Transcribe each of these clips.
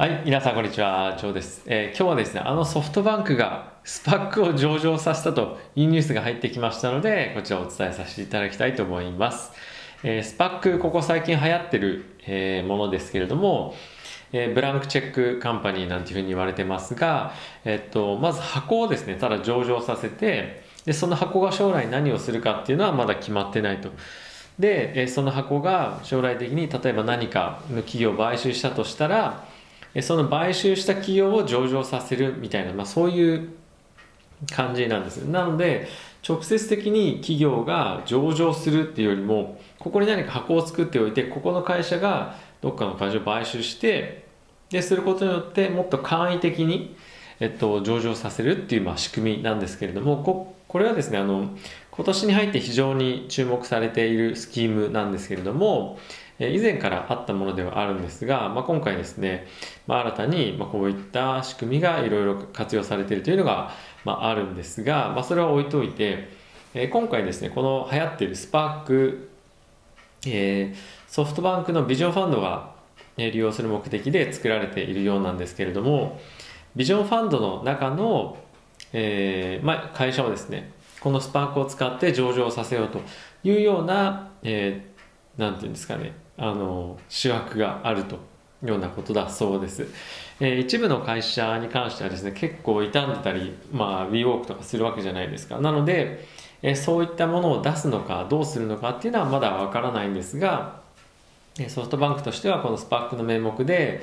はい、皆さんこんにちは、ジョーです、えー今日はですね、あのソフトバンクがスパックを上場させたというニュースが入ってきましたので、こちらをお伝えさせていただきたいと思います。えースパック、ここ最近流行ってる、えーものですけれども、えーブランクチェックカンパニーなんていうふうに言われてますが、えっと、まず箱をですね、ただ上場させて、で、その箱が将来何をするかっていうのはまだ決まってないと。で、えその箱が将来的に例えば何かの企業を買収したとしたら、その買収した企業を上場させるみたいな、まあ、そういう感じなんですなので直接的に企業が上場するっていうよりもここに何か箱を作っておいてここの会社がどっかの会社を買収してですることによってもっと簡易的に、えっと、上場させるっていう、まあ、仕組みなんですけれどもここれはですねあの今年に入って非常に注目されているスキームなんですけれども以前からあったものではあるんですが、まあ、今回ですね、まあ、新たにこういった仕組みがいろいろ活用されているというのが、あ、るんですが、まあ、それは置いといて、今回ですねこの流行っているスパーク、えソフトバンクのビジョンファンドが利用する目的で作られているようなんですけれどもビジョンファンドの中の、えーまあ、会社をですねこのスパークを使って上場させようというような、えーなんていうんですかねあの主役があるというようなことだそうです、えー一部の会社に関してはですね結構傷んでたりまあ WeWork とかするわけじゃないですか。なので、えーそういったものを出すのかどうするのかっていうのはまだわからないんですがえソフトバンクとしてはこのスパックの名目で、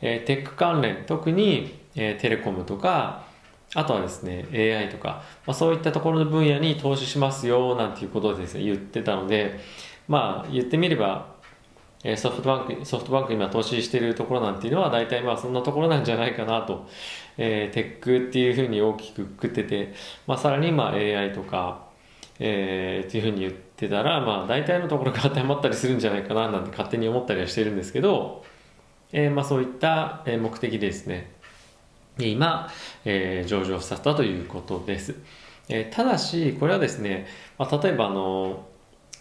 えーテック関連特に、えーテレコムとかあとはですね AI とか、まあ、そういったところの分野に投資しますよなんていうことをですね言ってたのでまあ言ってみればソフトバンクソフトバンク今投資しているところなんていうのは大体まあそんなところなんじゃないかなと、えーテックっていうふうに大きくくってて、まあ、さらにまあ AI とか、えーっていうふうに言ってたらまあ大体のところが当てはまったりするんじゃないかななんて勝手に思ったりはしてるんですけど、えーまあそういった目的でですね。今、えー上場させたということです、えーただしこれはですね、まあ、例えばあの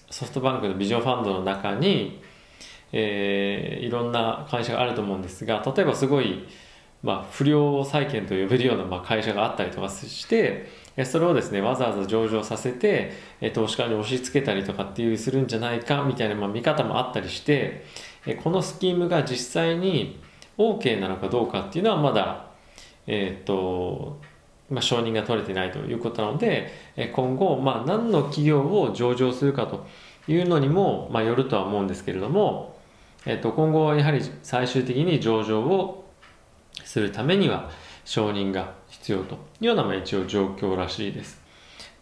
ソフトバンクのビジョンファンドの中に、えーいろんな会社があると思うんですが例えばすごい、まあ、不良債権と呼べるような、まあ、会社があったりとかしてそれをですねわざわざ上場させて、投資家に押し付けたりとかっていうするんじゃないかみたいな、まあ、見方もあったりして、このスキームが実際に OK なのかどうかっていうのはまだえーっとまあ、承認が取れてないということなので、今後、まあ、何の企業を上場するかというのにも、まあ、よるとは思うんですけれども、えっと今後はやはり最終的に上場をするためには承認が必要というような、まあ、一応状況らしいです。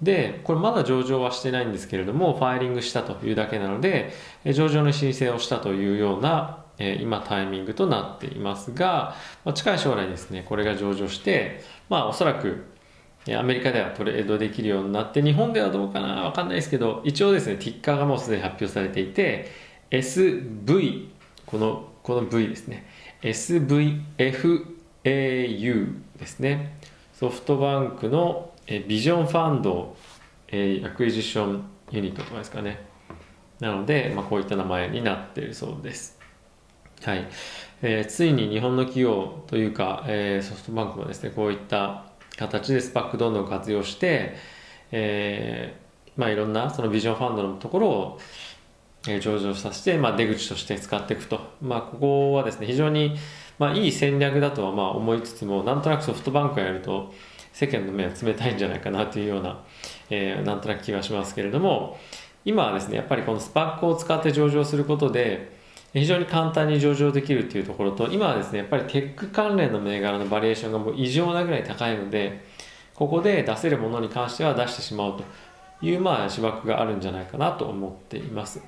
で、これまだ上場はしてないんですけれども、ファイリングしたというだけなので、上場の申請をしたというような、今タイミングとなっていますが、近い将来ですね、これが上場して、まあおそらくアメリカではトレードできるようになって、日本ではどうかなわかんないですけど、一応ですね、ティッカーがもうすでに発表されていて、SV、この、この V ですね、SVFAU ですね、ソフトバンクのえビジョンファンド、えー Acquisition Unit とかですかね。なので、まあ、こういった名前になっているそうです。はい。えーついに日本の企業というか、えーソフトバンクもですね、こういった形でスパックどんどん活用して、えーまあいろんなそのビジョンファンドのところを、えー上場させて、まあ、出口として使っていくと。まあここはですね、非常に、まあ、いい戦略だとはまあ思いつつも、なんとなくソフトバンクがやると世間の目は冷たいんじゃないかなというような、えーなんとなく気がしますけれども、今はですね、やっぱりこのスパックを使って上場することで、非常に簡単に上場できるっていうところと、今はですね、やっぱりテック関連の銘柄のバリエーションがもう異常なぐらい高いので、ここで出せるものに関しては出してしまうという、まあ、芝生があるんじゃないかなと思っています。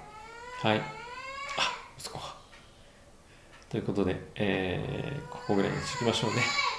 はい。あ、息子が。ということで、えーここぐらいにしておきましょうね。